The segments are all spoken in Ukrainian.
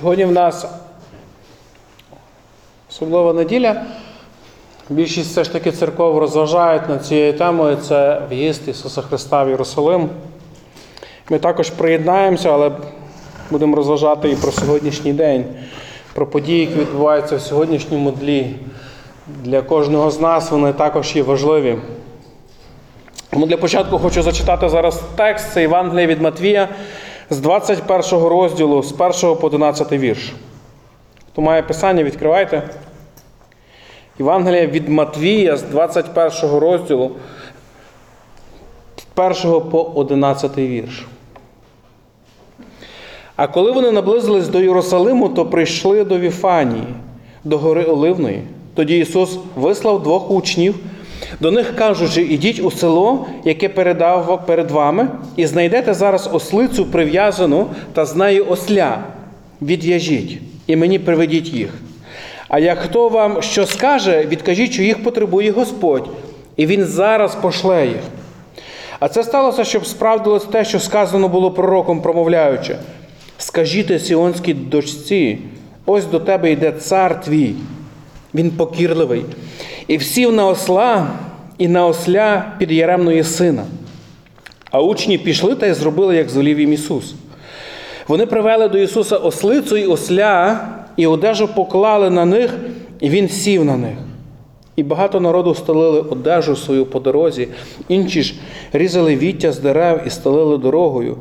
Сьогодні в нас особлива неділя. Більшість все ж таки церков розважають над цією темою це в'їзд Ісуса Христа в Єрусалим. Ми також приєднаємося, але будемо розважати і про сьогоднішній день, про події, які відбуваються в сьогоднішньому длі. Для кожного з нас вони також є важливі. Тому для початку хочу зачитати зараз текст, це Євангелія від Матвія з 21 розділу, з 1 по 11 вірш. Хто має писання, відкривайте. Євангелія від Матвія з 21 розділу, з 1 по 11 вірш. А коли вони наблизились до Єрусалиму, то прийшли до Віфанії, до гори Оливної. Тоді Ісус вислав двох учнів, до них кажучи, ідіть у село, яке передав перед вами, і знайдете зараз ослицю прив'язану та з нею осля. Від'яжіть, і мені приведіть їх. А як хто вам що скаже, відкажіть, що їх потребує Господь, і Він зараз пошле їх. А це сталося, щоб справдилось те, що сказано було пророком, промовляючи: Скажіть сіонській дочці, ось до тебе йде цар твій, він покірливий, і всів на осла і на осля під яремної сина. А учні пішли та й зробили, як звелів їм Ісус. Вони привели до Ісуса ослицю і осля, і одежу поклали на них, і Він сів на них. І багато народу стелили одежу свою по дорозі, інші ж різали віття з дерев і стелили дорогою.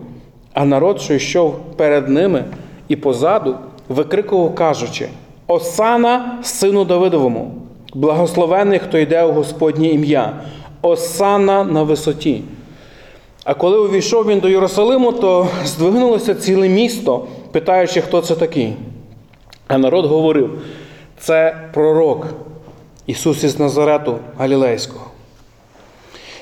А народ, що йшов перед ними і позаду, викрикував, кажучи: Осана сину Давидовому, благословений, хто йде у Господнє ім'я, Осана на висоті. А коли увійшов він до Єрусалиму, то здвигнулося ціле місто, питаючи, хто це такий. А народ говорив: це пророк Ісус із Назарету Галілейського.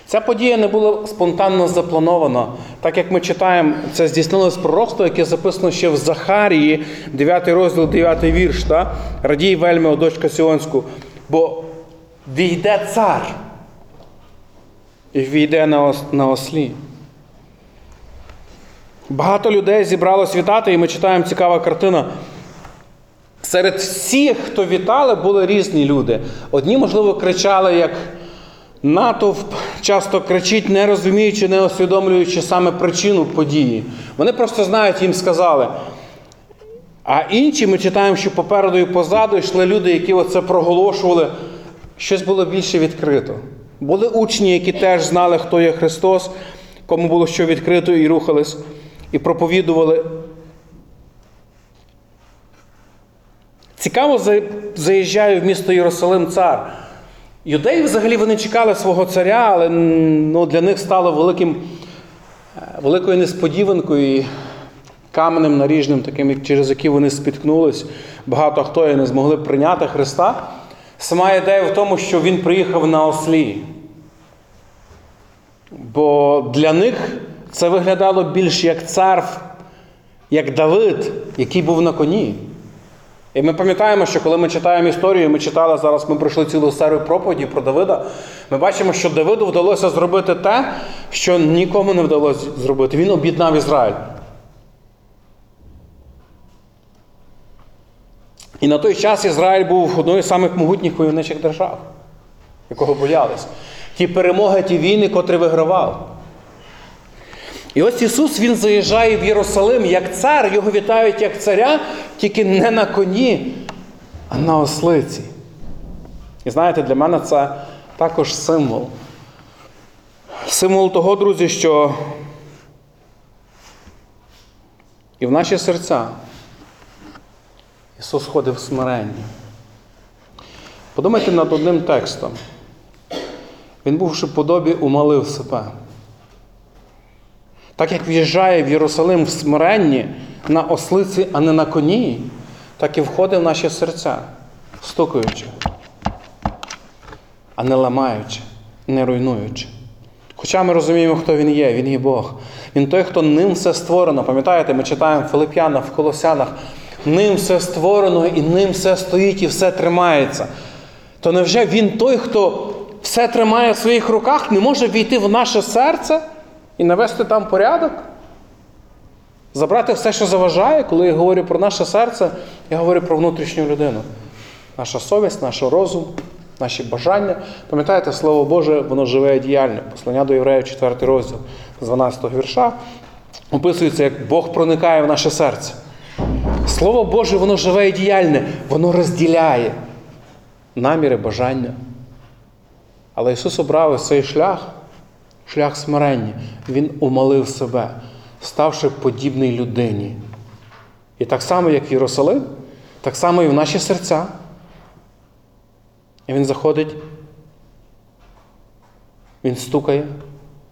Ця подія не була спонтанно запланована. Так як ми читаємо, це здійснилось пророцтво, яке записано ще в Захарії, 9 розділ, 9 вірш. Та? Радій вельми, о дочка Сіонську, бо війде цар і війде на, ос, на ослі. Багато людей зібралось вітати, і ми читаємо цікава картина. Серед всіх, хто вітали, були різні люди. Одні, можливо, кричали, як натовп часто кричить, не розуміючи, не усвідомлюючи саме причину події. Вони просто знають, їм сказали. А інші ми читаємо, що попереду і позаду йшли люди, які оце проголошували. Щось було більше відкрито. Були учні, які теж знали, хто є Христос, кому було що відкрито, і рухались, і проповідували. Цікаво, заїжджає в місто Єрусалим цар. Юдеї взагалі вони чекали свого царя, але ну, для них стало великим, великою несподіванкою каменем наріжним, таким, через який вони спіткнулись. Багато хто і не змогли прийняти Христа. Сама ідея в тому, що він приїхав на ослі. Бо для них це виглядало більш як цар, як Давид, який був на коні. І ми пам'ятаємо, що коли ми читаємо історію, ми читали зараз, ми пройшли цілу серію проповіді про Давида. Ми бачимо, що Давиду вдалося зробити те, що нікому не вдалося зробити. Він об'єднав Ізраїль. І на той час Ізраїль був одною з самих могутніх войовничих держав, якого боялись. Ті перемоги, ті війни, котрі вигравав. І ось Ісус Він заїжджає в Єрусалим як цар, його вітають як царя, тільки не на коні, а на ослиці. І знаєте, для мене це також символ. Символ того, друзі, що і в наші серця Ісус ходив в смиренні. Подумайте над одним текстом. Він, бувши в подобі, умалив себе. Так як в'їжджає в Єрусалим в смиренні на ослиці, а не на коні, так і входить в наші серця, стукаючи, а не ламаючи, не руйнуючи. Хоча ми розуміємо, хто він є, він є Бог. Він той, хто ним все створено. Пам'ятаєте, ми читаємо в Филип'янах, в Колосянах, ним все створено і ним все стоїть і все тримається. То невже він той, хто все тримає в своїх руках, не може війти в наше серце? і навести там порядок? Забрати все, що заважає, коли я говорю про наше серце, я говорю про внутрішню людину. Наша совість, наш розум, наші бажання. Пам'ятаєте, Слово Боже, воно живе і діяльне. Послання до євреїв, 4 розділ з 12 вірша, описується, як Бог проникає в наше серце. Слово Боже, воно живе і діяльне, воно розділяє наміри, бажання. Але Ісус обрав ось цей шлях, шлях смирення. Він умолив себе, ставши подібний людині. І так само, як Єрусалим, так само і в наші серця. І він заходить, він стукає,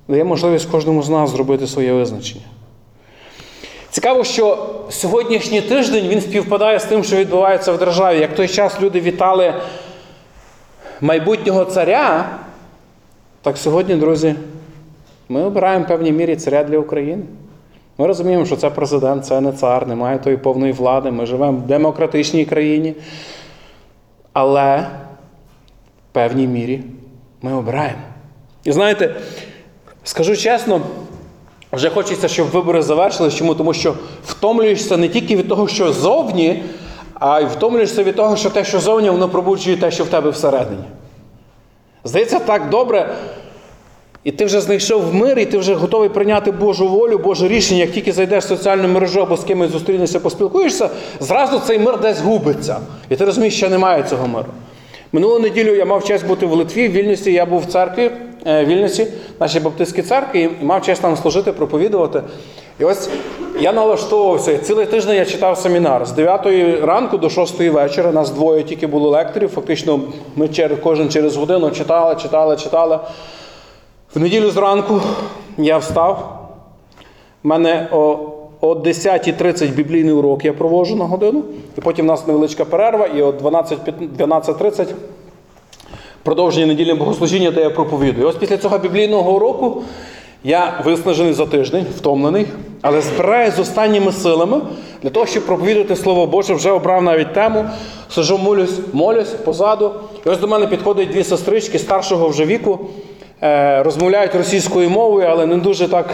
дає можливість кожному з нас зробити своє визначення. Цікаво, що сьогоднішній тиждень він співпадає з тим, що відбувається в державі. Як в той час люди вітали майбутнього царя, так сьогодні, друзі, ми обираємо в певній мірі царя для України. Ми розуміємо, що це президент, це не цар, немає тої повної влади. Ми живемо в демократичній країні. Але в певній мірі ми обираємо. І знаєте, скажу чесно, вже хочеться, щоб вибори завершились. Чому? Тому що втомлюєшся не тільки від того, що зовні, а й втомлюєшся від того, що те, що зовні, воно пробуджує те, що в тебе всередині. Здається, так добре. І ти вже знайшов мир, і ти вже готовий прийняти Божу волю, Боже рішення. Як тільки зайдеш в соціальну мережу або з кимось зустрінешся, поспілкуєшся, зразу цей мир десь губиться. І ти розумієш, що немає цього миру. Минулу неділю я мав честь бути в Литві, в Вільнюсі. Я був в церкві е, в Вільнюсі, нашій баптистській церкві, і мав честь там служити, проповідувати. І ось я налаштовувався. Цілий тиждень я читав семінар з 9 ранку до 6 вечора. Нас двоє тільки було лекторів. Фактично, ми кожен через годину читали, читали, читали. В неділю зранку я встав. У мене о, о 10.30 біблійний урок я проводжу на годину, і потім у нас невеличка перерва, і о 12 12.30 продовження недільного богослужіння, де я проповідую. І ось після цього біблійного уроку я виснажений за тиждень, втомлений, але збираюсь з останніми силами для того, щоб проповідувати Слово Боже, вже обрав навіть тему. Сижу, молюсь, молюсь позаду. І ось до мене підходять дві сестрички старшого вже віку, е, розмовляють російською мовою, але не дуже так.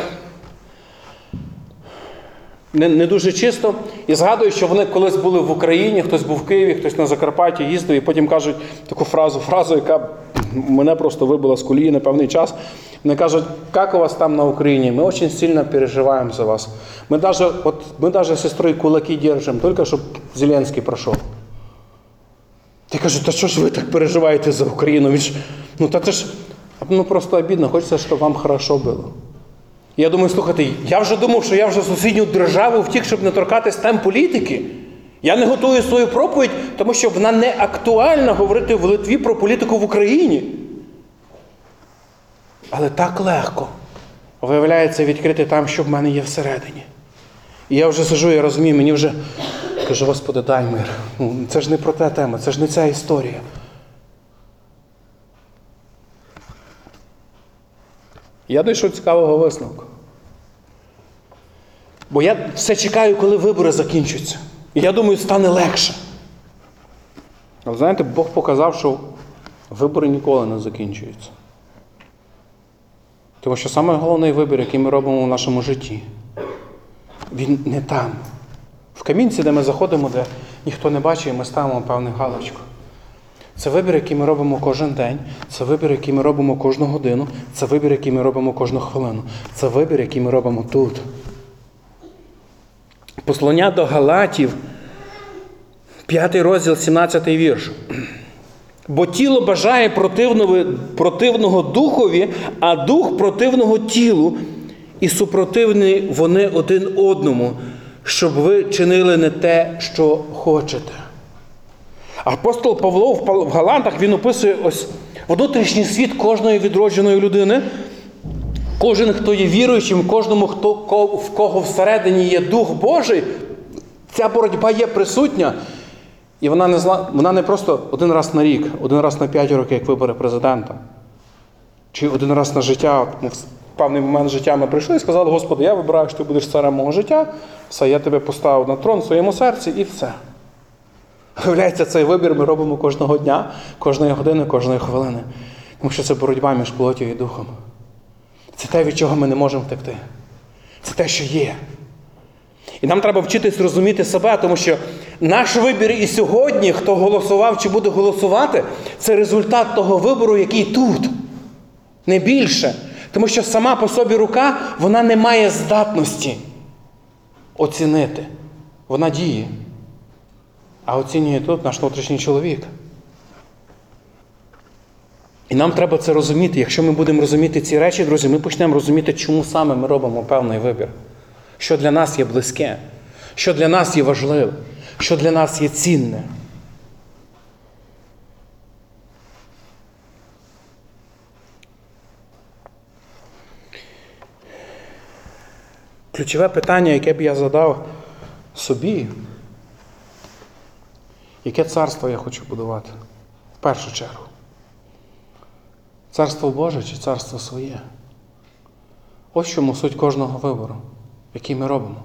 Не, не дуже чисто. І згадую, що вони колись були в Україні, хтось був в Києві, хтось на Закарпатті їздив, і потім кажуть таку фразу, фразу, яка мене просто вибила з колії на певний час. Вони кажуть, як у вас там на Україні? Ми дуже сильно переживаємо за вас. Ми даже, от, ми з сестрою кулаки держимо, тільки щоб Зеленський пройшов. Я кажу, та що ж ви так переживаєте за Україну? Він ж, ну та це ж ну, просто обідно, хочеться, щоб вам хорошо було. Я думаю, слухайте, я вже думав, що я вже сусідню державу втік, щоб не торкатись тем політики. Я не готую свою проповідь, тому що вона не актуальна говорити в Литві про політику в Україні. Але так легко виявляється відкрити там, що в мене є всередині. І я вже сижу, я розумію, мені вже кажу, Господи, дай мир. Ну, Це ж не про те тема, це ж не ця історія. Я дійшов цікавого висновку. Бо я все чекаю, коли вибори закінчаться. І я думаю, стане легше. Але знаєте, Бог показав, що вибори ніколи не закінчуються. Тому що саме головний вибір, який ми робимо в нашому житті, він не там. В камінці, де ми заходимо, де ніхто не бачить, і ми ставимо певну галочку. Це вибір, який ми робимо кожен день, це вибір, який ми робимо кожну годину, це вибір, який ми робимо кожну хвилину. Це вибір, який ми робимо тут. Послання до Галатів, 5 розділ, 17 вірш. Бо тіло бажає противного, духові, а дух противного тілу, і супротивні вони один одному, щоб ви чинили не те, що хочете. Апостол Павло в Галантах він описує ось внутрішній світ кожної відродженої людини. Кожен, хто є віруючим, кожному, хто, в кого всередині є Дух Божий, ця боротьба є присутня. І вона не зла... вона не просто один раз на рік, один раз на п'ять років, як вибори президента. Чи один раз на життя. Ну, в певний момент життя ми прийшли і сказали, Господи, я вибираю, що ти будеш царем мого життя, все, я тебе поставив на трон в своєму серці і все. Виявляється, цей вибір ми робимо кожного дня, кожної години, кожної хвилини. Тому що це боротьба між плоттю і духом. Це те, від чого ми не можемо втекти. Це те, що є. І нам треба вчитись розуміти себе, тому що наш вибір і сьогодні, хто голосував чи буде голосувати, це результат того вибору, який тут. Не більше. Тому що сама по собі рука, вона не має здатності оцінити. Вона діє. А оцінює тут наш внутрішній чоловік. І нам треба це розуміти. Якщо ми будемо розуміти ці речі, друзі, ми почнемо розуміти, чому саме ми робимо певний вибір. Що для нас є близьке, що для нас є важливе, що для нас є цінне. Ключове питання, яке б я задав собі, яке царство я хочу будувати в першу чергу. Царство Боже чи царство своє? Ось чому суть кожного вибору, який ми робимо.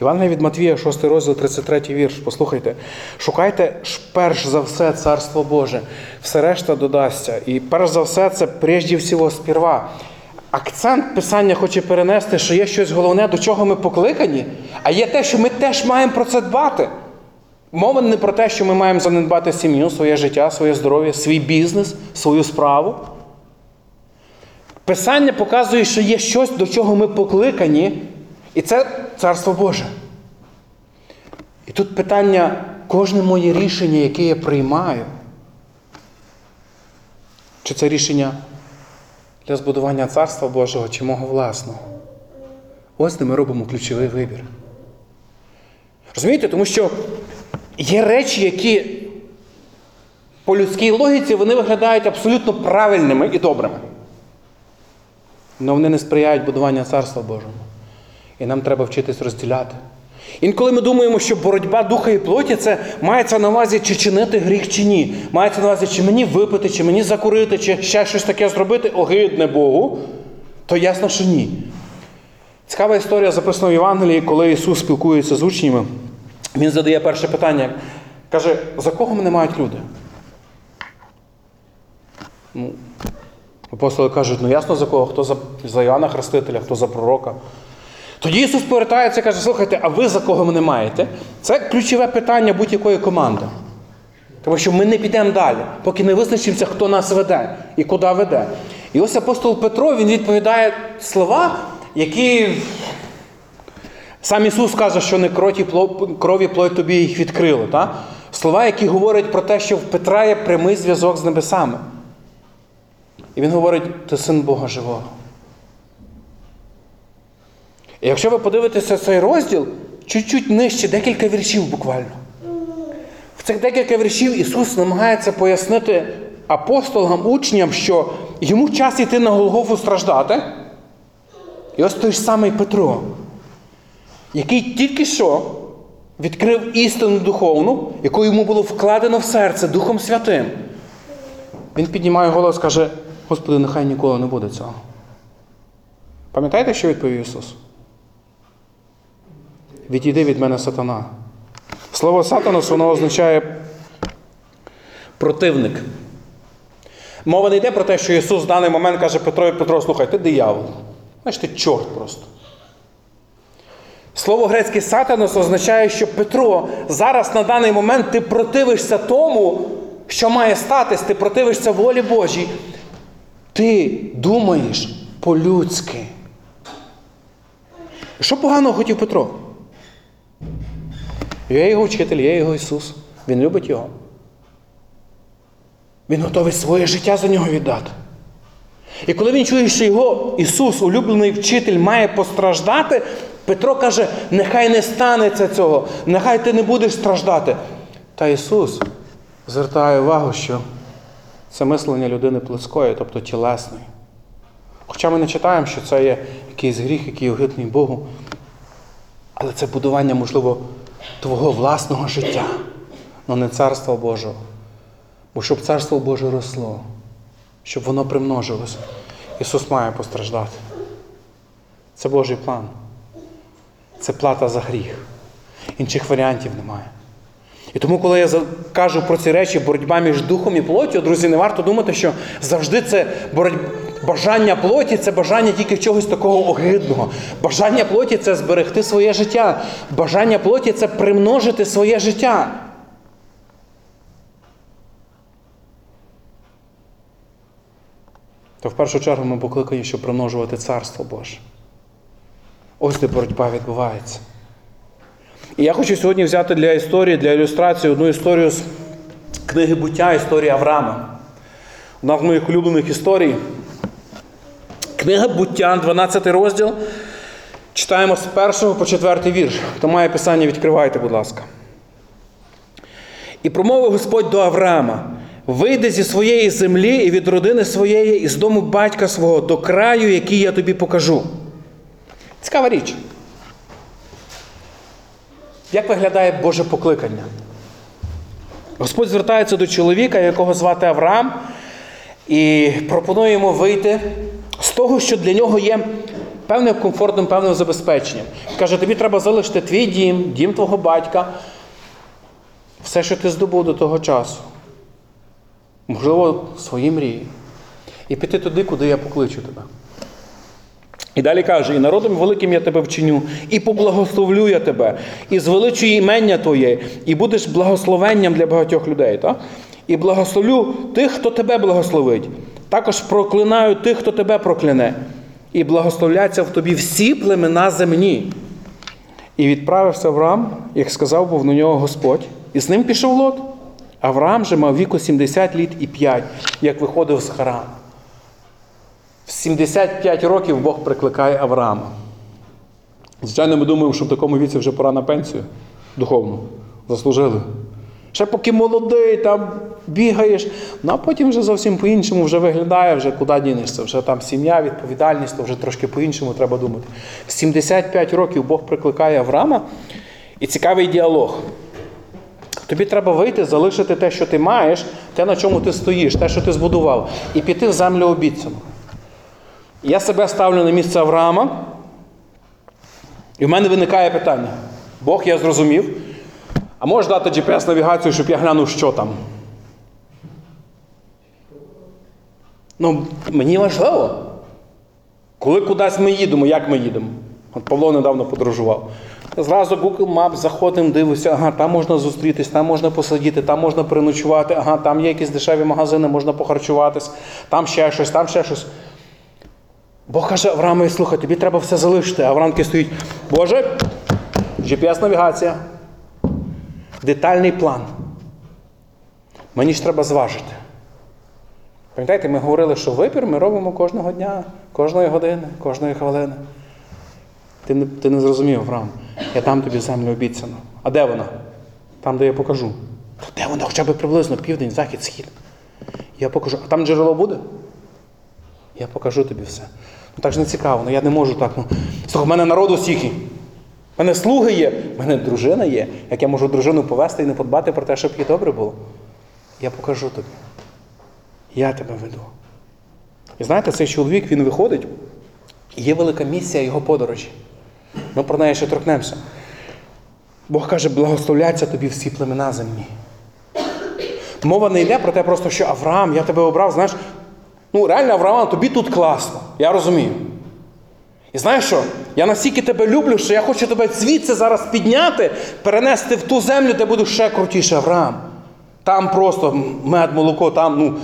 Івангелія від Матвія, 6 розділ, 33 вірш. Послухайте. Шукайте перш за все царство Боже, все решта додасться. І перш за все, це прежде всього сперва. Акцент Писання хоче перенести, що є щось головне, до чого ми покликані, а є те, що ми теж маємо про це дбати. Мова не про те, що ми маємо занедбати сім'ю, своє життя, своє здоров'я, свій бізнес, свою справу. Писання показує, що є щось, до чого ми покликані, і це Царство Боже. І тут питання, кожне моє рішення, яке я приймаю, чи це рішення для збудування Царства Божого, чи мого власного. Ось де ми робимо ключовий вибір. Розумієте? Тому що є речі, які по людській логіці вони виглядають абсолютно правильними і добрими. Але вони не сприяють будуванню Царства Божого. І нам треба вчитись розділяти. Інколи ми думаємо, що боротьба духа і плоті це мається на увазі, чи чинити гріх, чи ні. Мається на увазі, чи мені випити, чи мені закурити, чи ще щось таке зробити, огидне Богу, то ясно, що ні. Цікава історія записана в Євангелії, коли Ісус спілкується з учнями. Він задає перше питання. Каже, за кого мене мають люди? Ну, Апостоли кажуть, ну ясно за кого, хто за, за Іоанна Хрестителя, хто за пророка. Тоді Ісус повертається і каже, слухайте, а ви за кого мене маєте? Це ключове питання будь-якої команди. Тому що ми не підемо далі, поки не визначимося, хто нас веде і куди веде. І ось апостол Петро він відповідає слова, які сам Ісус каже, що не крові, плоть тобі їх відкрили. Та? Слова, які говорять про те, що в Петра є прямий зв'язок з небесами. І він говорить, ти син Бога живого. І якщо ви подивитеся цей розділ, чуть-чуть нижче, декілька віршів буквально. В цих декілька віршів Ісус намагається пояснити апостолам, учням, що йому час йти на Голгофу страждати. І ось той ж самий Петро, який тільки що відкрив істину духовну, яку йому було вкладено в серце Духом Святим. Він піднімає голос і каже, Господи, нехай ніколи не буде цього. Пам'ятаєте, що відповів Ісус? Відійди від мене сатана. Слово сатанос, воно означає противник. Мова не йде про те, що Ісус в даний момент каже Петро, Петро, слухай, ти диявол. Знаєш, ти чорт просто. Слово грецьке сатанос означає, що Петро, зараз на даний момент ти противишся тому, що має статись, ти противишся волі Божій. Ти думаєш по-людськи. Що поганого хотів Петро? Я його вчитель, я його Ісус. Він любить його. Він готовий своє життя за нього віддати. І коли він чує, що його Ісус, улюблений вчитель, має постраждати, Петро каже, нехай не станеться цього, нехай ти не будеш страждати. Та Ісус звертає увагу, що це мислення людини плоскої, тобто тілесної. Хоча ми не читаємо, що це є якийсь гріх, який огидний Богу. Але це будування, можливо, твого власного життя, але не царства Божого. Бо щоб царство Боже росло, щоб воно примножилося, Ісус має постраждати. Це Божий план. Це плата за гріх. Інших варіантів немає. І тому, коли я кажу про ці речі, боротьба між духом і плоттю, друзі, не варто думати, що завжди це боротьба. Бажання плоті це бажання тільки чогось такого огидного. Бажання плоті це зберегти своє життя. Бажання плоті це примножити своє життя. То в першу чергу ми покликані, щоб примножувати Царство Боже. Ось де боротьба відбувається. І я хочу сьогодні взяти для історії, для ілюстрації одну історію з книги буття історії Авраама. Одна з моїх улюблених історій. Книга буття, 12 розділ. Читаємо з першого по четвертий вірш. Хто має писання, відкривайте, будь ласка. І промовив Господь до Авраама: вийди зі своєї землі і від родини своєї, і з дому батька свого до краю, який я тобі покажу. Цікава річ. Як виглядає Боже покликання? Господь звертається до чоловіка, якого звати Авраам, і пропонує йому вийти з того, що для нього є певним комфортним, певним забезпеченням. Каже, тобі треба залишити твій дім, дім твого батька, все, що ти здобув до того часу. Можливо, свої мрії. І піти туди, куди я покличу тебе. І далі каже: і народом великим я тебе вчиню, і поблагословлю я тебе, і звеличую імення Твоє, і будеш благословенням для багатьох людей. Так? І благословлю тих, хто тебе благословить. Також проклинаю тих, хто тебе прокляне, і благословляться в тобі всі племена земні. І відправився Авраам, як сказав був на нього Господь, і з ним пішов Лот. Авраам же мав віку 70 літ і 5, як виходив з Харана. В 75 років Бог прикликає Авраама. Звичайно, ми думаємо, що в такому віці вже пора на пенсію духовну. Заслужили. Ще поки молодий, там бігаєш, ну а потім вже зовсім по-іншому вже виглядає, вже куди дінешся. Вже там сім'я, відповідальність, то вже трошки по-іншому треба думати. В 75 років Бог прикликає Авраама, і цікавий діалог. Тобі треба вийти, залишити те, що ти маєш, те, на чому ти стоїш, те, що ти збудував, і піти в землю обіцяну. Я себе ставлю на місце Авраама, і в мене виникає питання. Бог я зрозумів. А можеш дати GPS-навігацію, щоб я глянув, що там? Ну, мені важливо. Коли кудись ми їдемо, як ми їдемо? От Павло недавно подорожував. Зразу Google Maps заходимо, дивимося, ага, там можна зустрітись, там можна посидіти, там можна переночувати, ага, там є якісь дешеві магазини, можна похарчуватись, там ще щось, там ще щось. Бог каже Авраамові, слухай, тобі треба все залишити. А Авраам такий стоїть, Боже, GPS-навігація, детальний план. Мені ж треба зважити. Пам'ятаєте, ми говорили, що вибір ми робимо кожного дня, кожної години, кожної хвилини. Ти не, ти не зрозумів, Авраам. Я дам тобі землю обіцяну. А де вона? Там, де я покажу. То де вона хоча б приблизно південь, захід, схід. Я покажу. А там джерело буде? Я покажу тобі все. Ну так ж не цікаво, ну я не можу так. Ну. Слухай, в мене народу стільки. В мене слуги є, в мене дружина є. Як я можу дружину повести і не подбати про те, щоб їй добре було? Я покажу тобі. Я тебе веду. І знаєте, цей чоловік він виходить, є велика місія його подорожі. Ми про неї ще торкнемося. Бог каже, благословляться тобі всі племена земні. Мова не йде про те, просто що Авраам, я тебе обрав, знаєш, ну реально, Авраам, тобі тут класно. Я розумію. І знаєш що? Я настільки тебе люблю, що я хочу тебе звідси зараз підняти, перенести в ту землю, де будеш ще крутіше, Авраам. Там просто мед, молоко, там, ну,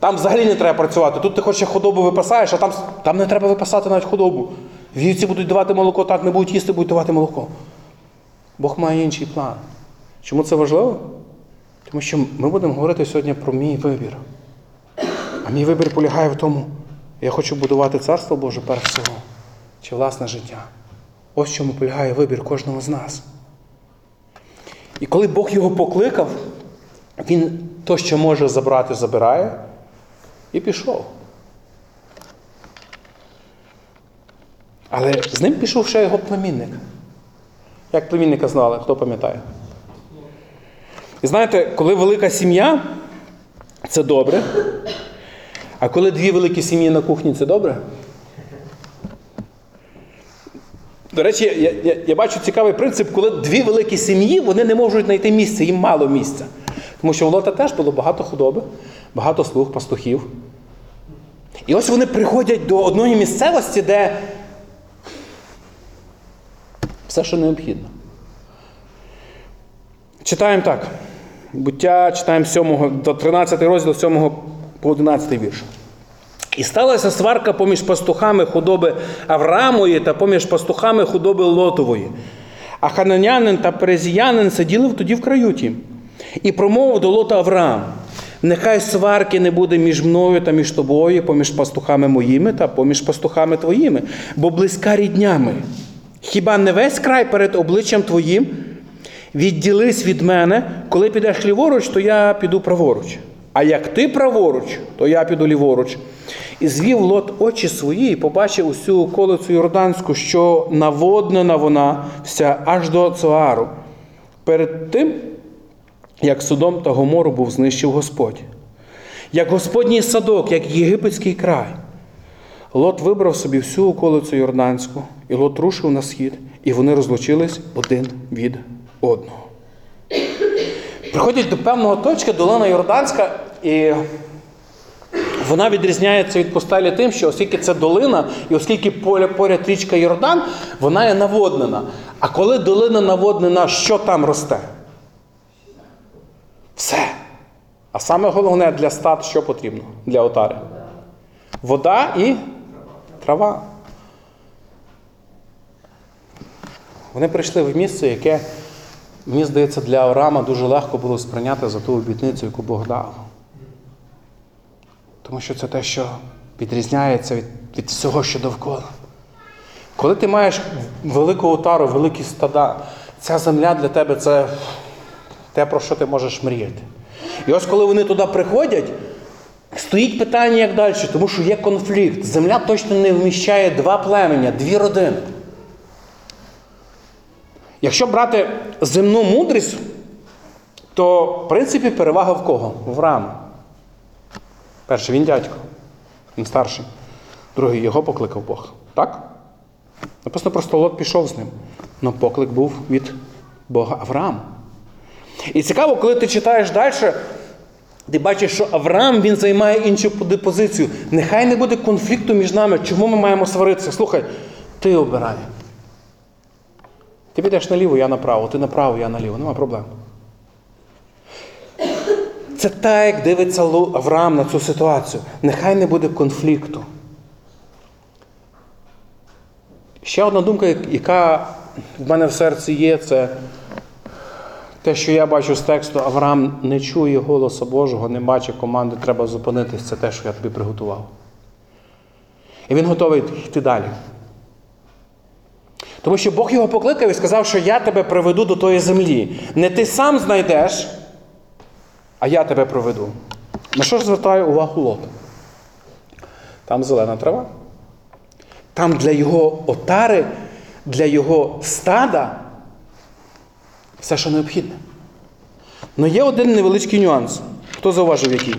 там взагалі не треба працювати. Тут ти хоч ще худобу випасаєш, а там, там не треба випасати навіть худобу. Вівці будуть давати молоко, так не будуть їсти, будуть давати молоко. Бог має інший план. Чому це важливо? Тому що ми будемо говорити сьогодні про мій вибір. А мій вибір полягає в тому, я хочу будувати царство Боже перш всього, чи власне життя. Ось чому полягає вибір кожного з нас. І коли Бог його покликав, він то, що може забрати, забирає, і пішов. Але з ним пішов ще його племінник. Як племінника знали, хто пам'ятає? І знаєте, коли велика сім'я, це добре. А коли дві великі сім'ї на кухні, це добре? До речі, я, я, я бачу цікавий принцип, коли дві великі сім'ї вони не можуть знайти місця, їм мало місця. Тому що в Лота теж було багато худоби, багато слуг, пастухів. І ось вони приходять до одної місцевості, де все, що необхідно. Читаємо так. Буття читаємо 7 до 13 розділ 7 по 11 вірш. І сталася сварка поміж пастухами худоби Авраамої та поміж пастухами худоби Лотової. А хананянин та перезіянин сиділи тоді в краюті. І промовив до Лота Авраам: Нехай сварки не буде між мною та між тобою, поміж пастухами моїми та поміж пастухами твоїми, бо близька ріднями. Хіба не весь край перед обличчям твоїм? Відділись від мене, коли підеш ліворуч, то я піду праворуч. А як ти праворуч, то я піду ліворуч. І звів лот очі свої і побачив усю околицю Йорданську, що наводнена вона вся аж до Цоару. Перед тим, як Содом та Гомору був знищив Господь. Як Господній садок, як єгипетський край. Лот вибрав собі всю околицю Йорданську, і Лот рушив на схід, і вони розлучились один від одного. Приходять до певного точки долина Йорданська, і вона відрізняється від пустелі тим, що оскільки це долина, і оскільки поряд, поряд річка Йордан, вона є наводнена. А коли долина наводнена, що там росте? Все. А саме головне для стад, що потрібно для отари? Вода і трава. Вони прийшли в місце, яке, мені здається, для Авраама дуже легко було сприйняти за ту обітницю, яку Бог дав. Тому що це те, що відрізняється від, від всього, що довкола. Коли ти маєш велику отару, великі стада, ця земля для тебе це те, про що ти можеш мріяти. І ось коли вони туди приходять, стоїть питання, як далі, тому що є конфлікт. Земля точно не вміщає два племення, дві родини. Якщо брати земну мудрість, то, в принципі, перевага в кого? В Авраама. Перший він дядько, він старший. Другий його покликав Бог. Так? Написано, просто Лот пішов з ним. Але поклик був від Бога Авраама. І цікаво, коли ти читаєш далі, ти бачиш, що Авраам він займає іншу позицію. Нехай не буде конфлікту між нами. Чому ми маємо сваритися? Слухай, ти обирай. Ти підеш наліво, я направо, ти направо, я наліво. Нема проблем. Це так, як дивиться Авраам на цю ситуацію. Нехай не буде конфлікту. Ще одна думка, яка в мене в серці є, це те, що я бачу з тексту, Авраам не чує голоса Божого, не бачить команди, треба зупинитись, це те, що я тобі приготував. І він готовий йти далі. Тому що Бог його покликав і сказав, що я тебе приведу до тої землі. Не ти сам знайдеш, а я тебе проведу. На що ж звертає увагу Лот? Там зелена трава. Там для його отари, для його стада все, що необхідне. Але є один невеличкий нюанс. Хто зауважив який?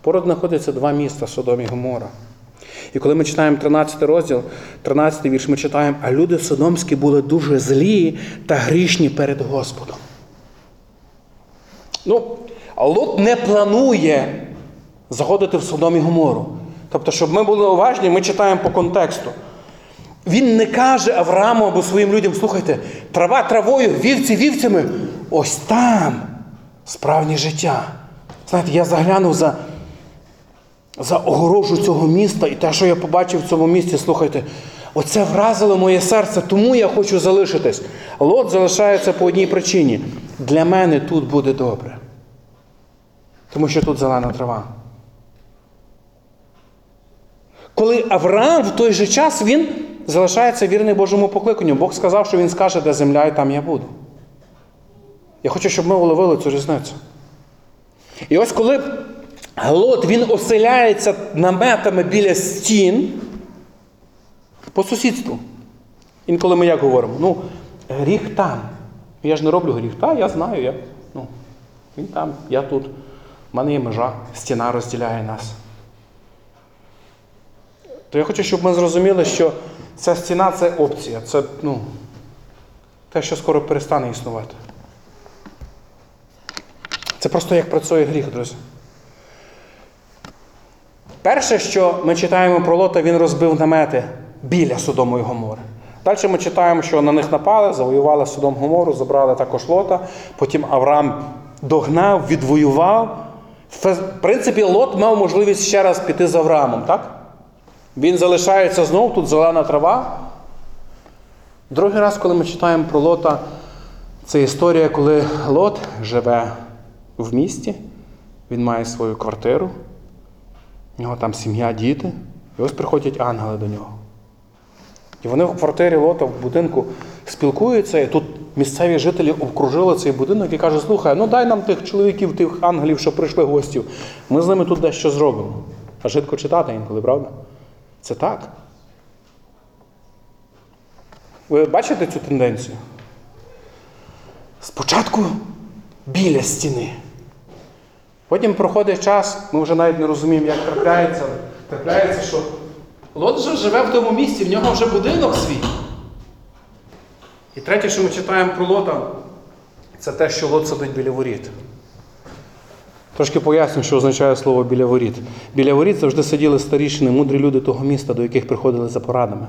Поряд знаходяться два міста Содом і Гомора. І коли ми читаємо 13 розділ, 13 вірш, ми читаємо, а люди Содомські були дуже злі та грішні перед Господом. Ну, Лот не планує заходити в Содом і Гомору. Тобто, щоб ми були уважні, ми читаємо по контексту. Він не каже Аврааму або своїм людям, слухайте, трава травою, вівці вівцями, ось там справжнє життя. Знаєте, я заглянув за за огорожу цього міста, і те, що я побачив в цьому місті, слухайте, оце вразило моє серце, тому я хочу залишитись. Лот залишається по одній причині. Для мене тут буде добре. Тому що тут зелена трава. Коли Авраам в той же час він залишається вірний Божому покликанню. Бог сказав, що він скаже, де земля, і там я буду. Я хочу, щоб ми уловили цю різницю. І ось коли Лот він оселяється наметами біля стін по сусідству. Інколи ми як говоримо, ну, гріх там. Я ж не роблю гріх. Та, я знаю, я, ну, він там, я тут. У мене є межа, стіна розділяє нас. То я хочу, щоб ми зрозуміли, що ця стіна це опція, це ну, те, що скоро перестане існувати. Це просто як працює гріх, друзі. Перше, що ми читаємо про Лота, він розбив намети біля Содому і Гомори. Далі ми читаємо, що на них напали, завоювали Содом Гомору, забрали також Лота. Потім Авраам догнав, відвоював. В принципі, Лот мав можливість ще раз піти з Авраамом, так? Він залишається знову, тут зелена трава. Другий раз, коли ми читаємо про Лота, це історія, коли Лот живе в місті, він має свою квартиру, у нього там сім'я, діти, і ось приходять ангели до нього. І вони в квартирі Лота в будинку спілкуються, і тут місцеві жителі обкружили цей будинок і кажуть, слухай, ну дай нам тих чоловіків, тих ангелів, що прийшли гостів. Ми з ними тут дещо зробимо. А жидко читати інколи, правда? Це так. Ви бачите цю тенденцію? Спочатку біля стіни. Потім проходить час, ми вже навіть не розуміємо, як трапляється. Трапляється, що Лот вже живе в тому місці, в нього вже будинок свій. І третє, що ми читаємо про Лота, це те, що Лот сидить біля воріт. Трошки поясню, що означає слово біля воріт. Біля воріт завжди сиділи старішини, мудрі люди того міста, до яких приходили за порадами.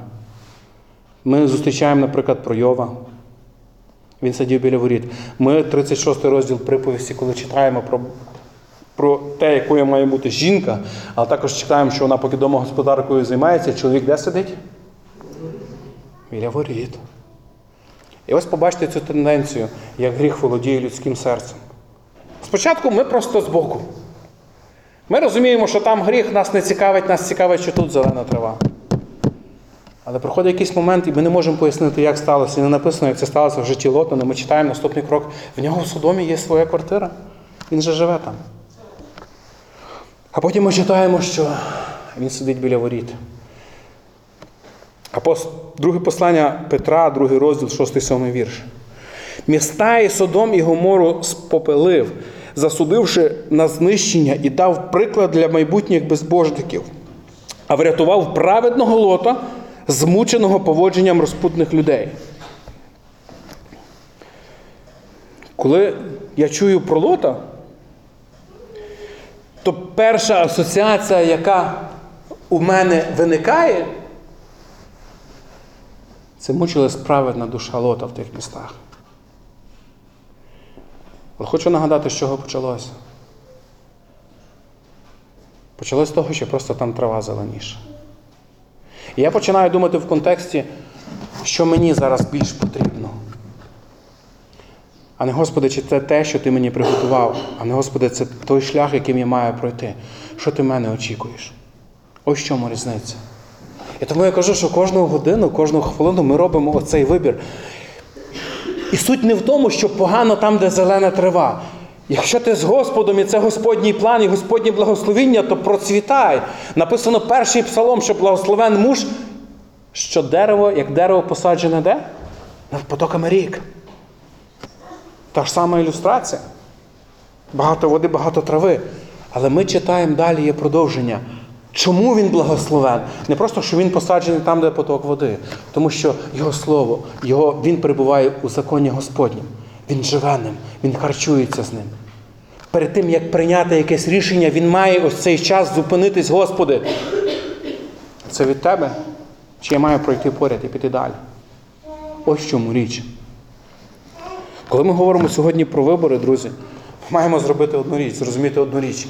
Ми зустрічаємо, наприклад, про Йова. Він сидів біля воріт. Ми 36 розділ приповісті, коли читаємо про, про те, якою має бути жінка, але також читаємо, що вона поки домогосподаркою займається, чоловік де сидить? Біля воріт. І ось побачите цю тенденцію, як гріх володіє людським серцем. Спочатку ми просто збоку. Ми розуміємо, що там гріх нас не цікавить, нас цікавить, що тут зелена трава. Але проходить якийсь момент, і ми не можемо пояснити, як сталося. І не написано, як це сталося в житті Лота, але ми читаємо наступний крок. В нього в Содомі є своя квартира. Він же живе там. А потім ми читаємо, що він сидить біля воріт. Апост... Друге послання Петра, другий розділ, 6-7 вірш. Міста і Содом і Гомору спопелив, засудивши на знищення і дав приклад для майбутніх безбожників, а врятував праведного лота, змученого поводженням розпутних людей. Коли я чую про лота, то перша асоціація, яка у мене виникає, це мучилась праведна душа лота в тих містах. Але хочу нагадати, з чого почалося. Почалось з того, що просто там трава зеленіша. І я починаю думати в контексті, що мені зараз більш потрібно. А не, Господи, чи це те, що ти мені приготував, а не, Господи, це той шлях, яким я маю пройти. Що ти мене очікуєш? Ось чому різниця. І тому я кажу, що кожну годину, кожну хвилину ми робимо оцей вибір. І суть не в тому, що погано там, де зелена трава. Якщо ти з Господом і це Господній план і Господнє благословіння, то процвітай. Написано перший псалом, що благословен муж, що дерево, як дерево посаджене де? Над потоками рік. Та ж сама ілюстрація. Багато води, багато трави. Але ми читаємо далі є продовження. Чому він благословен? Не просто, що він посаджений там, де поток води, тому що його слово, його, він перебуває у законі Господнім. Він живе ним, він харчується з ним. Перед тим, як прийняти якесь рішення, він має ось цей час зупинитись, Господи. Це від тебе? Чи я маю пройти поряд і піти далі? Ось чому річ. Коли ми говоримо сьогодні про вибори, друзі, ми маємо зробити одну річ, зрозуміти одну річ.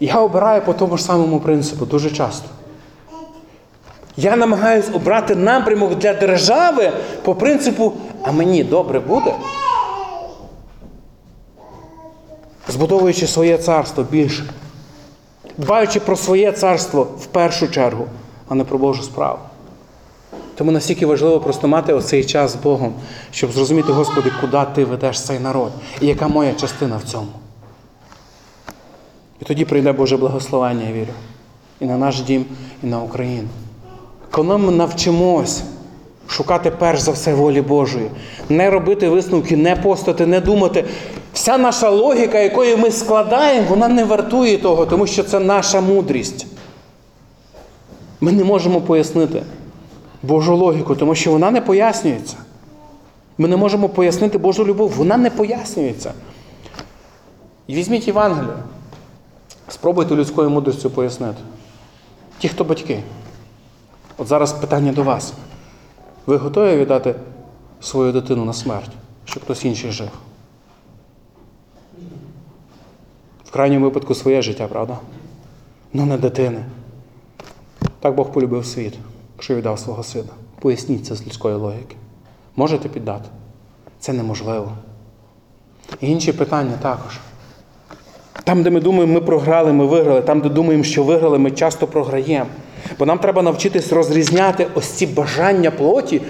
Я обираю по тому ж самому принципу дуже часто. Я намагаюся обрати напрямок для держави по принципу, а мені добре буде. Збудовуючи своє царство більше, дбаючи про своє царство в першу чергу, а не про Божу справу. Тому настільки важливо просто мати оцей час з Богом, щоб зрозуміти, Господи, куди ти ведеш цей народ і яка моя частина в цьому. І тоді прийде Боже благословення, я вірю. І на наш дім, і на Україну. Коли ми навчимось шукати перш за все волі Божої, не робити висновки, не постати, не думати. Вся наша логіка, якою ми складаємо, вона не вартує того, тому що це наша мудрість. Ми не можемо пояснити Божу логіку, тому що вона не пояснюється. Ми не можемо пояснити Божу любов, вона не пояснюється. І візьміть Євангелію. Спробуйте людською мудрістю пояснити. Ті, хто батьки. От зараз питання до вас. Ви готові віддати свою дитину на смерть, щоб хтось інший жив? В крайньому випадку своє життя, правда? Ну не дитини. Так Бог полюбив світ, якщо віддав свого сина. Поясніть це з людської логіки. Можете піддати? Це неможливо. І інші питання також. Там, де ми думаємо, ми програли, ми виграли, там, де думаємо, що виграли, ми часто програємо. Бо нам треба навчитись розрізняти ось ці бажання плоті.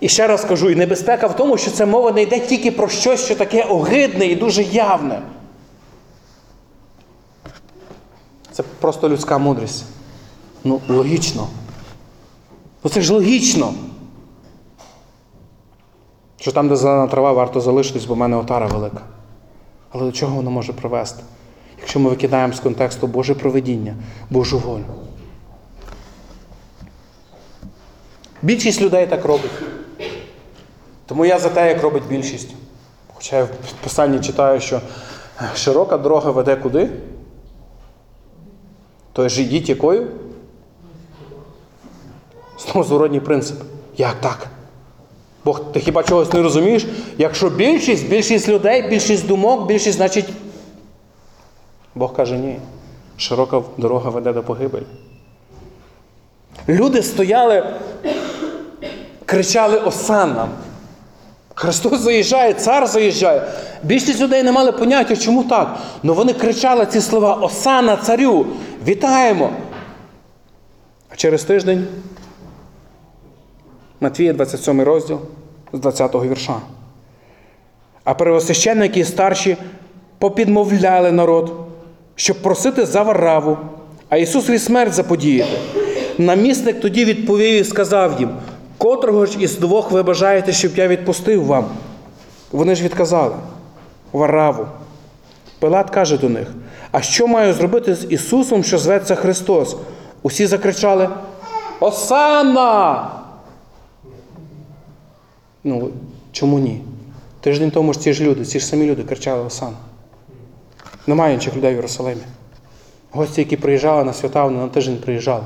І ще раз кажу, і небезпека в тому, що це мова не йде тільки про щось, що таке огидне і дуже явне. Це просто людська мудрість. Ну, логічно. Ну це ж логічно. Що там, де зелена трава, варто залишитись, бо в мене отара велика. Але до чого воно може привести? Якщо ми викидаємо з контексту Боже проведіння, Божу волю. Більшість людей так робить. Тому я за те, як робить більшість. Хоча я в писанні читаю, що широка дорога веде куди? То ж ідіть якою? Зворотній принцип. Як так? Бог, ти хіба чогось не розумієш? Якщо більшість, більшість людей, більшість думок, більшість, значить. Бог каже, ні. Широка дорога веде до погибелі. Люди стояли, кричали Осанна. Христос заїжджає, цар заїжджає. Більшість людей не мали поняття, чому так. Ну вони кричали ці слова Осана царю! Вітаємо! А через тиждень Матвія, 27 розділ з 20 го вірша. А первосвященники і старші попідмовляли народ, щоб просити за Вараву, а Ісусові смерть заподіяти. Намісник тоді відповів і сказав їм, котрого ж із двох ви бажаєте, щоб я відпустив вам? Вони ж відказали Вараву. Пилат каже до них: А що маю зробити з Ісусом, що зветься Христос? Усі закричали: Осанна! Ну, чому ні? Тиждень тому ж ці ж люди, ці ж самі люди кричали Осанна. Немає інших людей в Єрусалимі. Гості, які приїжджали на свята, вони на тиждень приїжджали.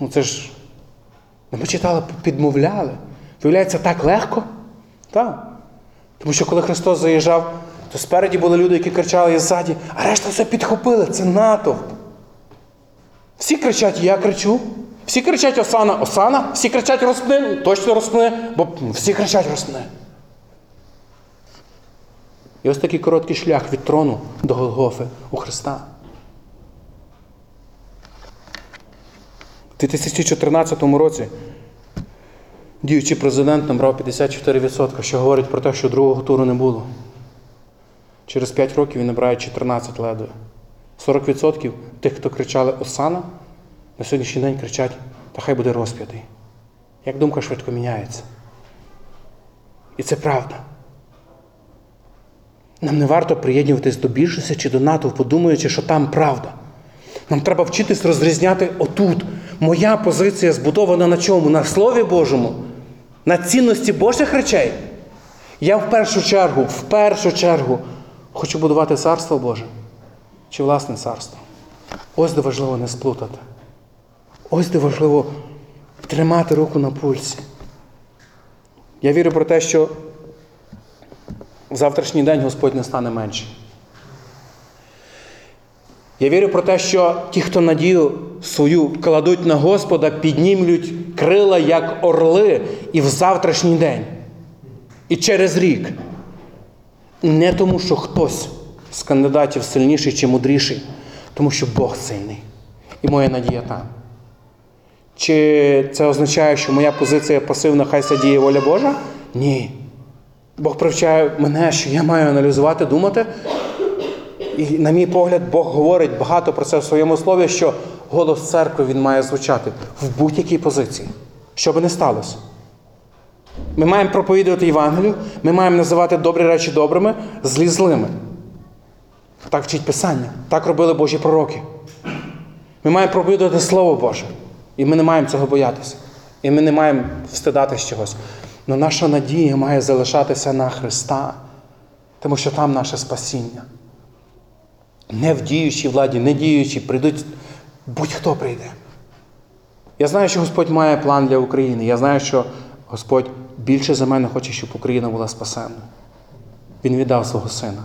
Ну це ж. ну, Ми читали, підмовляли. Виявляється, так легко? Так. Тому що коли Христос заїжджав, то спереді були люди, які кричали і ззаді, а решта все підхопили. Це натовп. Всі кричать, я кричу. Всі кричать Осана, Осана, всі кричать розпни, точно розпни, бо всі кричать розпни. І ось такий короткий шлях від трону до Голгофи у Христа. У 2014 році діючий президент набрав 54%, що говорить про те, що другого туру не було. Через 5 років він набирає 14 ледве. 40% тих, хто кричали Осана, на сьогоднішній день кричать, та хай буде розп'ятий. Як думка швидко міняється. І це правда. Нам не варто приєднуватись до більшості чи до натовпу, думаючи, що там правда. Нам треба вчитись розрізняти отут. Моя позиція збудована на чому? На Слові Божому, на цінності Божих речей. Я в першу чергу, в першу чергу хочу будувати царство Боже чи власне царство. Ось де важливо не сплутати. Ось де важливо тримати руку на пульсі. Я вірю про те, що в завтрашній день Господь не стане менше. Я вірю про те, що ті, хто надію свою кладуть на Господа, піднімлють крила як орли і в завтрашній день, і через рік. Не тому, що хтось з кандидатів сильніший чи мудріший, тому що Бог сильний. І моя надія там. Чи це означає, що моя позиція пасивна, хай садіє воля Божа? Ні. Бог привчає мене, що я маю аналізувати, думати. І, на мій погляд, Бог говорить багато про це в своєму слові, що голос церкви він має звучати в будь-якій позиції, що би не сталося. Ми маємо проповідувати Євангелію, ми маємо називати добрі речі добрими, злі злими. Так вчить Писання, так робили Божі пророки. Ми маємо проповідувати Слово Боже. І ми не маємо цього боятися. І ми не маємо встидатись чогось. Але наша надія має залишатися на Христа, тому що там наше спасіння. не в діючій владі, не діючі, прийдуть, будь-хто прийде. Я знаю, що Господь має план для України. Я знаю, що Господь більше за мене хоче, щоб Україна була спасена. Він віддав свого сина,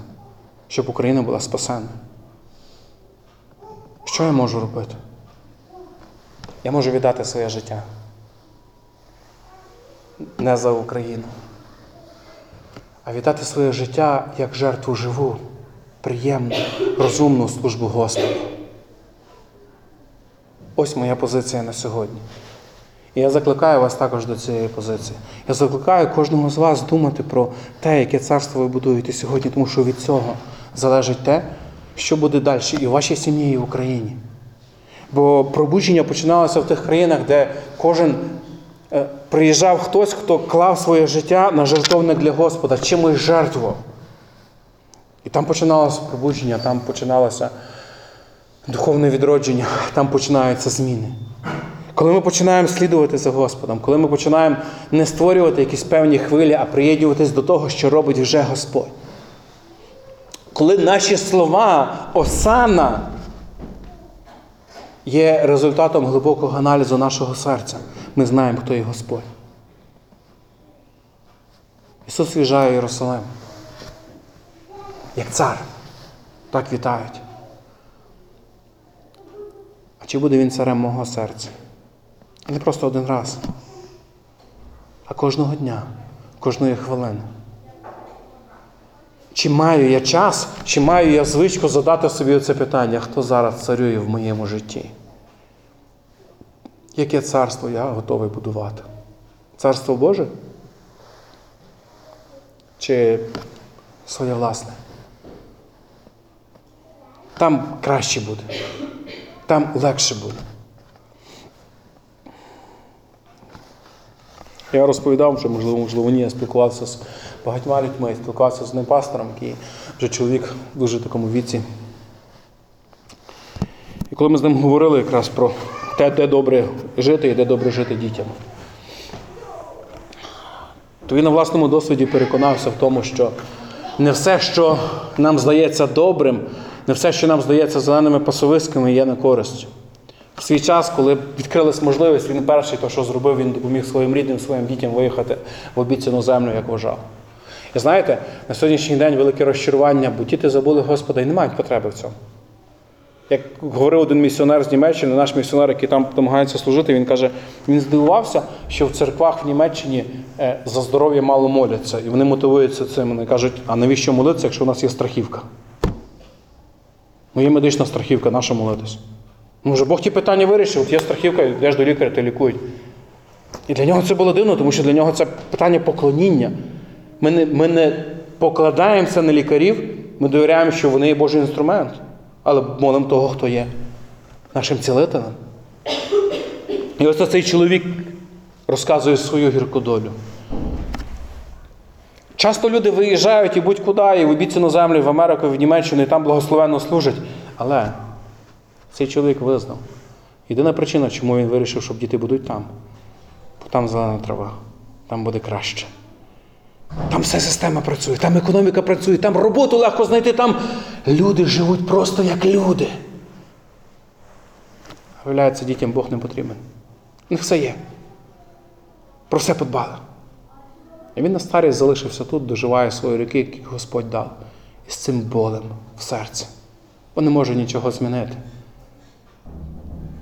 щоб Україна була спасена. Що я можу робити? Я можу віддати своє життя. Не за Україну, а віддати своє життя як жертву живу, приємну, розумну службу Господу. Ось моя позиція на сьогодні. І я закликаю вас також до цієї позиції. Я закликаю кожного з вас думати про те, яке царство ви будуєте сьогодні, тому що від цього залежить те, що буде далі і в вашій сім'ї, і в Україні. Бо пробудження починалося в тих країнах, де кожен е, приїжджав хтось, хто клав своє життя на жертовник для Господа, чимось жертвував. І там починалося пробудження, там починалося духовне відродження, там починаються зміни. Коли ми починаємо слідувати за Господом, коли ми починаємо не створювати якісь певні хвилі, а приєднуватись до того, що робить вже Господь. Коли наші слова осана є результатом глибокого аналізу нашого серця, ми знаємо, хто є Господь. Ісус в'їжджає Єрусалим. Як цар. Так вітають. А чи буде він царем мого серця? Не просто один раз, а кожного дня, кожної хвилини. Чи маю я час, чи маю я звичку задати собі це питання, хто зараз царює в моєму житті? Яке царство я готовий будувати? Царство Боже? Чи своє власне? Там краще буде, там легше буде. Я розповідав, що можливо, можливо, ні, я спілкувався з багатьма людьми, спілкувався з одним пастором, який вже чоловік в дуже такому віці. І коли ми з ним говорили якраз про те, де добре жити і де добре жити дітям, то він на власному досвіді переконався в тому, що не все, що нам здається добрим, не все, що нам здається зеленими пасовиськами, є на користь. В свій час, коли відкрилась можливість, він перший, то, що зробив, він допоміг своїм рідним, своїм дітям виїхати в обіцяну землю, як вважав. І знаєте, на сьогоднішній день велике розчарування, бо діти забули Господа і не мають потреби в цьому. Як говорив один місіонер з Німеччини, наш місіонер, який там намагається служити, він каже, він здивувався, що в церквах в Німеччині е, за здоров'я мало моляться. І вони мотивуються цим. Вони кажуть, а навіщо молитися, якщо у нас є страхівка? Ну, є медична страхівка, наша молитись. Може, Бог ті питання вирішив, от є страхівка, йдеш до лікаря, ти лікують. І для нього це було дивно, тому що для нього це питання поклоніння. Ми не, ми не покладаємося на лікарів, ми довіряємо, що вони є Божий інструмент, але молимо того, хто є нашим цілителем. І ось цей чоловік розказує свою гірку долю. Часто люди виїжджають і будь-куди, і в обіцяну землю, в Америку, в Німеччину, і там благословенно служать. Але цей чоловік визнав. Єдина причина, чому він вирішив, щоб діти будуть там. Бо там зелена трава, там буде краще. Там вся система працює, там економіка працює, там роботу легко знайти, там люди живуть просто як люди. Виявляється, дітям Бог не потрібен. У них все є. Про все подбали. І він на старість залишився тут, доживає свої роки, які Господь дав. І з цим болем в серці. Бо не може нічого змінити.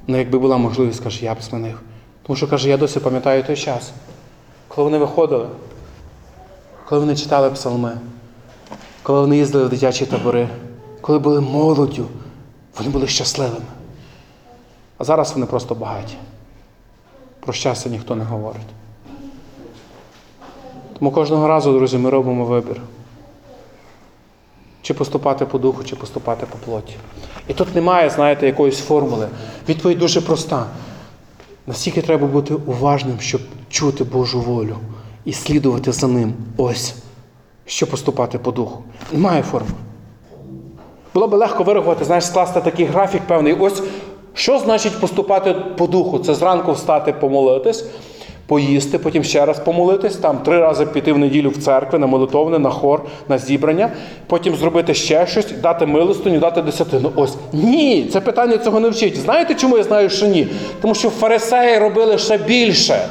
Ну, якби була можливість, каже, я б змінив. Тому що, каже, я досі пам'ятаю той час, коли вони виходили, коли вони читали псалми, коли вони їздили в дитячі табори, коли були молоддю, вони були щасливими. А зараз вони просто багаті. Про щастя ніхто не говорить. Тому кожного разу, друзі, ми робимо вибір. Чи поступати по духу, чи поступати по плоті. І тут немає, знаєте, якоїсь формули. Відповідь дуже проста. Настільки треба бути уважним, щоб чути Божу волю і слідувати за ним. Ось, що поступати по духу. Немає формули. Було би легко вирахувати, знаєш, скласти такий графік певний. Ось що значить поступати по духу? Це зранку встати, помолитись, поїсти, потім ще раз помолитись, там три рази піти в неділю в церкву, на молитовне, на хор, на зібрання, потім зробити ще щось, дати милостиню, дати десятину. Ось ні, це питання цього не вчить. Знаєте, чому я знаю, що ні? Тому що фарисеї робили ще більше.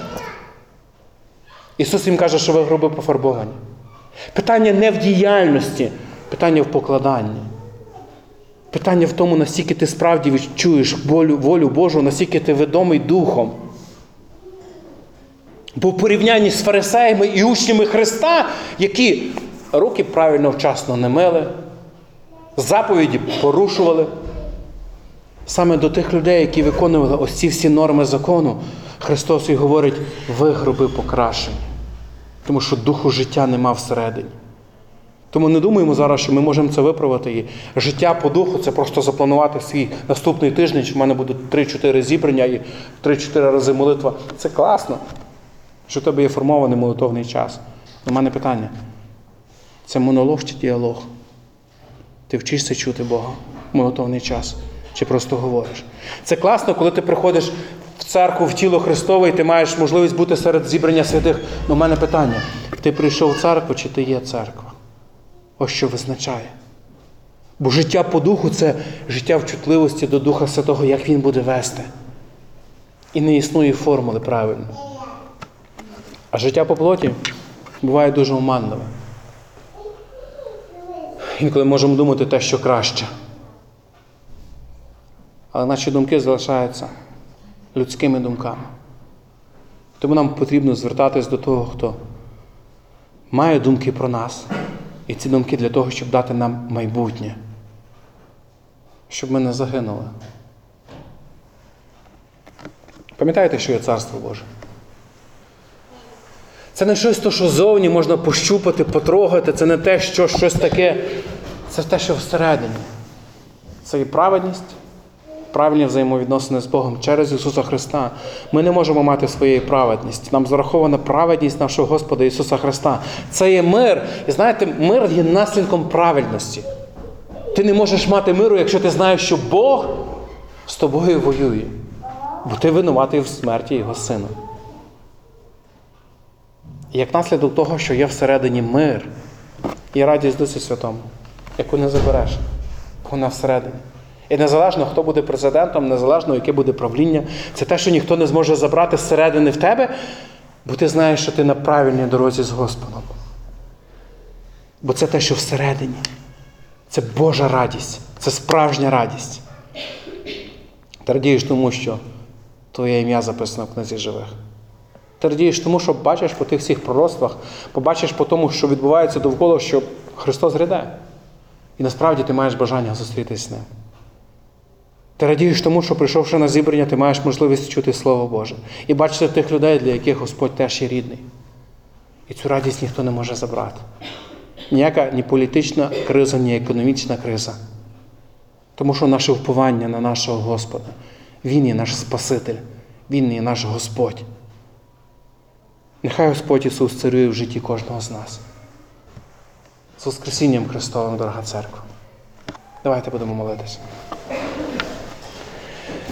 Ісус їм каже, що ви гроби пофарбовані. Питання не в діяльності, питання в покладанні. Питання в тому, наскільки ти справді відчуєш волю, волю Божу, наскільки ти відомий духом. Бо в порівнянні з фарисеями і учнями Христа, які руки правильно вчасно не мили, заповіді порушували. Саме до тих людей, які виконували ось ці всі норми закону, Христос і говорить, ви гроби покрашені. Тому що духу життя нема всередині. Тому не думаємо зараз, що ми можемо це виправити. І життя по духу це просто запланувати свій наступний тиждень, що в мене будуть 3-4 зібрання і 3-4 рази молитва. Це класно, що в тебе є формований молитовний час. У мене питання: це монолог чи діалог? Ти вчишся чути Бога в молитовний час, чи просто говориш? Це класно, коли ти приходиш в церкву, в тіло Христове, і ти маєш можливість бути серед зібрання святих. Ну, у мене питання: ти прийшов в церкву, чи ти є церква? Ось що визначає. Бо життя по духу це життя в чутливості до Духа Святого, як Він буде вести. І не існує формули правильно. А життя по плоті буває дуже оманливе. Інколи можемо думати те, що краще. Але наші думки залишаються людськими думками. Тому нам потрібно звертатись до того, хто має думки про нас. І ці думки для того, щоб дати нам майбутнє, щоб ми не загинули. Пам'ятаєте, що є Царство Боже? Це не щось, то, що зовні можна пощупати, потрогати, це не те, що щось таке. Це те, що всередині. Це і праведність, правильні взаємовідносини з Богом через Ісуса Христа. Ми не можемо мати своєї праведності. Нам зарахована праведність нашого Господа Ісуса Христа. Це є мир. І знаєте, мир є наслідком правильності. Ти не можеш мати миру, якщо ти знаєш, що Бог з тобою воює. Бо ти винуватий в смерті Його Сина. І як наслідок того, що є всередині мир і радість Дусі Святому, яку не забереш, вона всередині. І незалежно, хто буде президентом, незалежно, яке буде правління, це те, що ніхто не зможе забрати зсередини в тебе, бо ти знаєш, що ти на правильній дорозі з Господом. Бо це те, що всередині. Це Божа радість, це справжня радість. Ти радієш тому, що твоє ім'я записано в книзі живих. Ти радієш тому, що бачиш по тих всіх пророцтвах, побачиш по тому, що відбувається довкола, що Христос гряде. І насправді ти маєш бажання зустрітися з ним. Ти радієш тому, що прийшовши на зібрання, ти маєш можливість чути Слово Боже і бачити тих людей, для яких Господь теж є рідний. І цю радість ніхто не може забрати. Ніяка ні політична криза, ні економічна криза. Тому що наше вповання на нашого Господа, Він є наш Спаситель, Він є наш Господь. Нехай Господь Ісус царює в житті кожного з нас. З Воскресінням Христовим, дорога церква. Давайте будемо молитися.